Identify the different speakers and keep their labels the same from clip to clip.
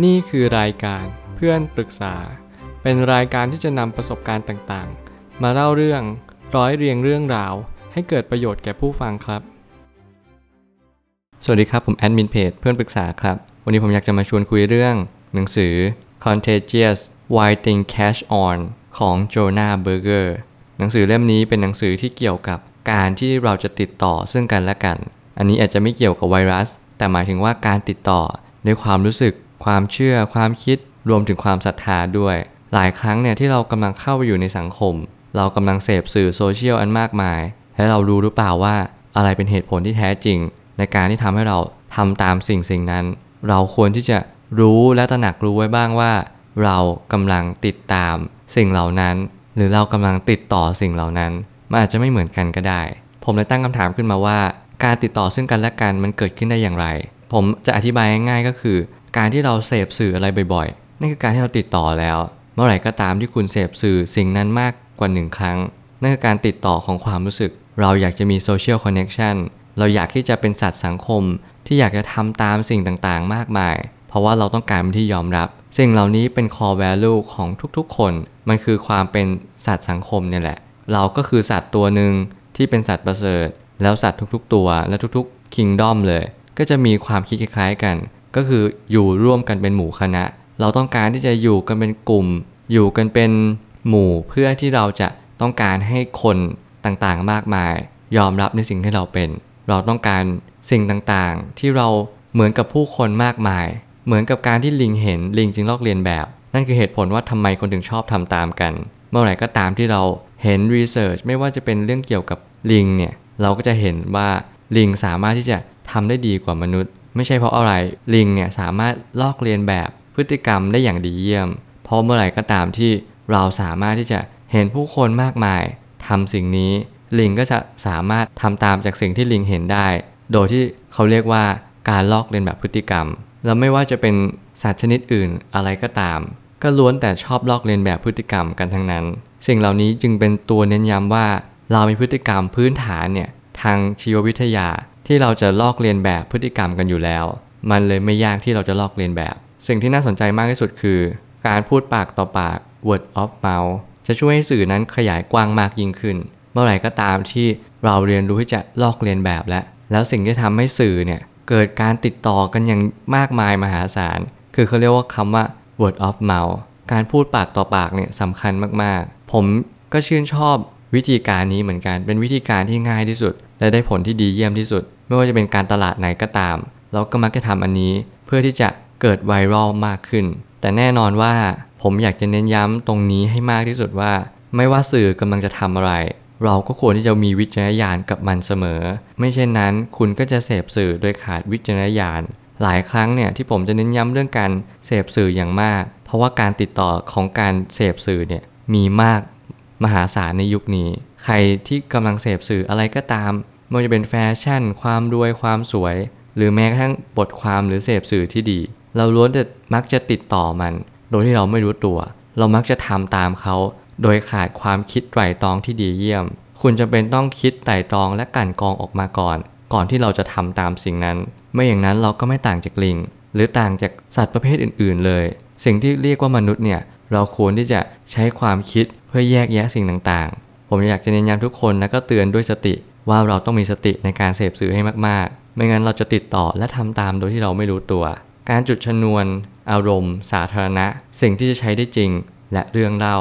Speaker 1: นี่คือรายการเพื่อนปรึกษา เป็นรายการที่จะนำประสบการณ์ต่างๆ มาเล่าเรื่องร้อยเรียงเรื่องราว ให้เกิดประโยชน์แก่ผู้ฟังครับ สวัสดีครับ ผมแอดมินเพจเพื่อนปรึกษาครับ วันนี้ผมอยากจะมาชวนคุยเรื่อง หนังสือ Contagious Why Things Catch On ของ Jonah Berger หนังสือเล่มนี้เป็นหนังสือที่เกี่ยวกับการที่เราจะติดต่อซึ่งกันและกัน อันนี้อาจจะไม่เกี่ยวกับไวรัส แต่หมายถึงว่าการติดต่อด้วยความรู้สึก ความเชื่อความคิดรวมถึงความศรัทธาด้วย หลายครั้งเนี่ยที่เรากำลังเข้าไปอยู่ในสังคม เรากำลังเสพสื่อโซเชียลอันมากมาย และเรารู้หรือเปล่าว่าอะไรเป็นเหตุผลที่แท้จริง ในการที่ทำให้เราทำตามสิ่งสิ่งนั้น เราควรที่จะรู้และตระหนักรู้ไว้บ้างว่า เรากำลังติดตามสิ่งเหล่านั้น หรือเรากำลังติดต่อสิ่งเหล่านั้นมันอาจจะไม่เหมือนกันก็ได้ ผมเลยตั้งคำถามขึ้นมาว่า การติดต่อซึ่งกันและกันมันเกิดขึ้นได้อย่างไร ผมจะอธิบายง่ายๆก็คือ การที่เราเสพสื่ออะไรบ่อยๆ นั่นคือการที่เราติดต่อแล้ว เมื่อไหร่ก็ตามที่คุณเสพสื่อสิ่งนั้นมากกว่าหนึ่งครั้ง นั่นคือการติดต่อของความรู้สึก เราอยากจะมี social connection เราอยากที่จะเป็นสัตว์สังคม ที่อยากจะทำตามสิ่งต่างๆ มากมาย เพราะว่าเราต้องการเป็นที่ยอมรับ สิ่งเหล่านี้เป็น core value ของทุกๆ คน มันคือความเป็นสัตว์สังคมเนี่ยแหละ เราก็คือสัตว์ตัวหนึ่งที่เป็นสัตว์ประเสริฐ แล้วสัตว์ทุกๆ ตัวและทุกๆ kingdom เลย ก็จะมีความคิดคล้ายๆกัน ก็คืออยู่ร่วมกันเป็นหมู่คณะ เราต้องการที่จะอยู่กันเป็นกลุ่ม อยู่กันเป็นหมู่เพื่อที่เราจะต้องการให้คนต่างๆมากมาย ยอมรับในสิ่งที่เราเป็น เราต้องการสิ่งต่างๆ ที่เราเหมือนกับผู้คนมากมาย เหมือนกับการที่ลิงเห็นลิงจึงลอกเลียนแบบ นั่นคือเหตุผลว่าทำไมคนถึงชอบทำตามกัน เมื่อไหร่ก็ตามที่เราเห็นรีเสิร์ชไม่ว่าจะเป็นเรื่องเกี่ยวกับลิงเนี่ยเราก็จะเห็นว่าลิงสามารถที่จะทำได้ดีกว่ามนุษย์ ไม่ใช่เพราะอะไรลิงเนี่ยสามารถลอกเลียนแบบพฤติกรรมได้อย่างดีเยี่ยม เพราะเมื่อไหร่ก็ตามที่เราสามารถที่จะเห็นผู้คนมากมายทำสิ่งนี้ลิงก็จะสามารถทำตามจากสิ่งที่ลิงเห็นได้ โดยที่เขาเรียกว่าการลอกเลียนแบบพฤติกรรม แล้วไม่ว่าจะเป็นสัตว์ชนิดอื่นอะไรก็ตาม ก็ล้วนแต่ชอบลอกเลียนแบบพฤติกรรมกันทั้งนั้น สิ่งเหล่านี้จึงเป็นตัวเน้นย้ำว่า เรามีพฤติกรรมพื้นฐานเนี่ยทางชีววิทยา ที่เราจะลอกเลียนแบบพฤติกรรมกันอยู่แล้ว มันเลยไม่ยากที่เราจะลอกเลียนแบบ สิ่งที่น่าสนใจมากที่สุดคือ การพูดปากต่อปาก word of mouth จะช่วยให้สื่อนั้นขยายกว้างมากยิ่งขึ้น เมื่อไหร่ก็ตามที่เราเรียนรู้ที่จะลอกเลียนแบบแล้วแล้วสิ่งที่ทำให้สื่อเนี่ยเกิดการติดต่อกันอย่างมากมายมหาศาล คือเขาเรียกว่าคำว่า word of mouth การพูดปากต่อปากเนี่ยสำคัญมากๆ ผมก็ชื่นชอบวิธีการนี้เหมือนกัน เป็นวิธีการที่ง่ายที่สุด และได้ผลที่ดีเยี่ยมที่สุด ไม่ว่าจะเป็นการตลาดไหนก็ตาม เราก็มักจะทำอันนี้ เพื่อที่จะเกิดไวรัลมากขึ้น แต่แน่นอนว่าผมอยากจะเน้นย้ำตรงนี้ให้มากที่สุดว่า ไม่ว่าสื่อกำลังจะทำอะไร เราก็ควรที่จะมีวิจารณญาณกับมันเสมอ ไม่เช่นนั้นคุณก็จะเสพสื่อโดยขาดวิจารณญาณหลายครั้งเนี่ยที่ผมจะเน้นย้ำเรื่องการเสพสื่ออย่างมาก เพราะว่าการติดต่อของการเสพสื่อเนี่ยมีมากมหาศาลในยุคนี้ ใครที่กำลังเสพสื่ออะไรก็ตาม ไม่ว่าจะเป็นแฟชั่น ความรวยความสวย หรือแม้กระทั่งบทความหรือเสพสื่อที่ดี เราล้วนจะมักจะติดต่อมัน โดยที่เราไม่รู้ตัว เรามักจะทำตามเขาโดยขาดความคิดไตร่ตรองที่ดีเยี่ยม คุณจะเป็นต้องคิดไตร่ตรองและกั่นกองออกมาก่อน ก่อนที่เราจะทำตามสิ่งนั้น ไม่อย่างนั้นเราก็ไม่ต่างจากลิง หรือต่างจากสัตว์ประเภทอื่น ๆ เลย สิ่งที่เรียกว่ามนุษย์เนี่ยเราควรที่จะใช้ความคิดเพื่อแยกแยะสิ่งต่างๆ ผมอยากจะเน้นย้ำทุกคนและก็เตือนด้วยสติ ว่าเราต้องมีสติในการเสพสื่อให้มากๆ ไม่งั้นเราจะติดต่อและทำตามโดยที่เราไม่รู้ตัว การจุดชนวน อารมณ์ สาธารณะ สิ่งที่จะใช้ได้จริง และเรื่องเล่า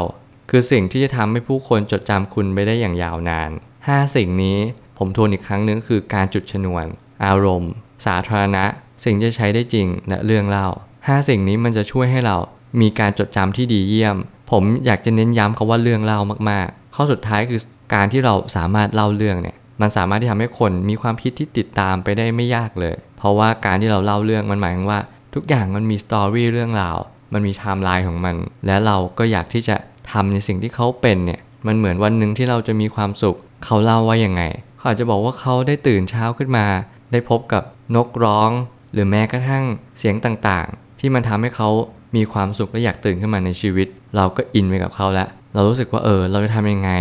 Speaker 1: คือสิ่งที่จะทำให้ผู้คนจดจำคุณไปได้อย่างยาวนาน 5 สิ่งนี้ผมทวนอีกครั้งนึงคือการจุดชนวน อารมณ์ สาธารณะ สิ่งที่จะใช้ได้จริง และเรื่องเล่า 5 สิ่งนี้มันจะช่วยให้เรามีการจดจำที่ดีเยี่ยม ผมอยากจะเน้นย้ำคาว่าเรื่องเล่ามากๆ ข้อสุดท้ายคือการที่เราสามารถเล่าเรื่องเนี่ย มันสามารถที่ทำให้คนมีความคิดที่ติดตามไปได้ไม่ยากเลย เพราะว่าการที่เราเล่าเรื่องมันหมายถึงว่า ทุกอย่างมันมี story เรื่องราว มันมีไทม์ไลน์ของมัน และเราก็อยากที่จะทำในสิ่งที่เขาเป็นเนี่ย มันเหมือนวันหนึ่งที่เราจะมีความสุข เขาเล่าว่ายังไง เขาอาจจะบอกว่าเขาได้ตื่นเช้าขึ้นมา ได้พบกับนกร้อง หรือแม้กระทั่งเสียงต่างๆ ที่มันทำให้เขามีความสุขและอยากตื่นขึ้นมาในชีวิต เราก็อินไปกับเขาแล้ว เรารู้สึกว่าเออ เราจะทำยังไง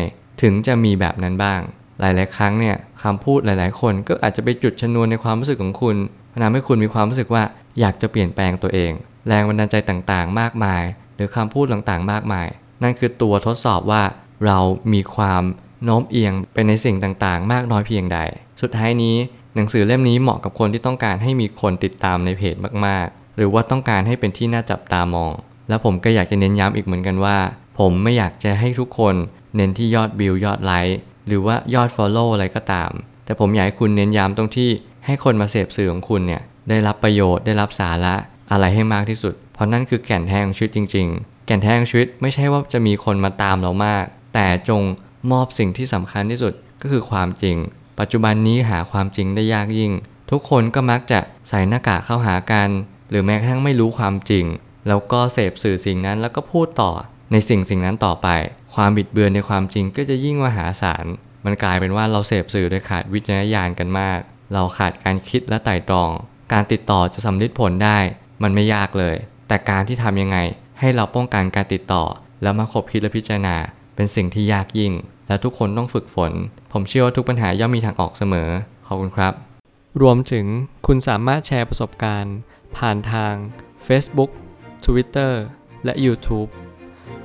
Speaker 1: ถึงจะมีแบบนั้นบ้าง หลาย ๆ ครั้งเนี่ยคำพูดหลาย ๆ คนก็อาจจะไปจุดชนวนในความรู้สึกของคุณทำให้คุณมีความรู้สึกว่าอยากจะเปลี่ยนแปลงตัวเอง แรงบันดาลใจต่าง ๆ มากมาย หรือคำพูดต่าง ๆ มากมาย นั่นคือตัวทดสอบว่าเรามีความโน้มเอียงไปในสิ่งต่าง ๆ มากน้อยเพียงใด สุดท้ายนี้หนังสือเล่มนี้เหมาะกับคนที่ต้องการให้มีคนติดตามในเพจมาก ๆ หรือว่าต้องการให้เป็นที่น่าจับตามอง และผมก็อยากจะเน้นย้ำอีกเหมือนกันว่า ผมไม่อยากจะให้ทุกคนเน้นที่ยอดวิวยอดไลค์ หรือว่ายอด Follow อะไรก็ตาม แต่ผมอยากให้คุณเน้นย้ำตรงที่ให้คนมาเสพสื่อของคุณเนี่ยได้รับประโยชน์ได้รับสาระอะไรให้มากที่สุด เพราะนั่นคือแก่นแท้ของชีวิตจริง ๆ แก่นแท้ของชีวิตไม่ใช่ว่าจะมีคนมาตามเรามาก แต่จงมอบสิ่งที่สำคัญที่สุดก็คือความจริง ปัจจุบันนี้หาความจริงได้ยากยิ่ง ทุกคนก็มักจะใส่หน้ากากเข้าหากัน หรือแม้กระทั่งไม่รู้ความจริง แล้วก็เสพสื่อสิ่งนั้นแล้วก็พูดต่อ ในสิ่งสิ่งนั้นต่อไป ความบิดเบือนในความจริงก็จะยิ่งมหาศาล มันกลายเป็นว่าเราเสพสื่อโดยขาดวิจารณญาณกันมาก เราขาดการคิดและไต่ตรอง การติดต่อจะสำลิดผลได้ มันไม่ยากเลย แต่การที่ทำยังไง ให้เราป้องกันการติดต่อ แล้วมาคบคิดและพิจารณา เป็นสิ่งที่ยากยิ่ง และทุกคนต้องฝึกฝน ผมเชื่อว่าทุกปัญหาย่อมมีทางออกเสมอ ขอบคุณครับ รวมถึงคุณสามารถแชร์ประสบการณ์ ผ่านทาง Facebook Twitter และ YouTube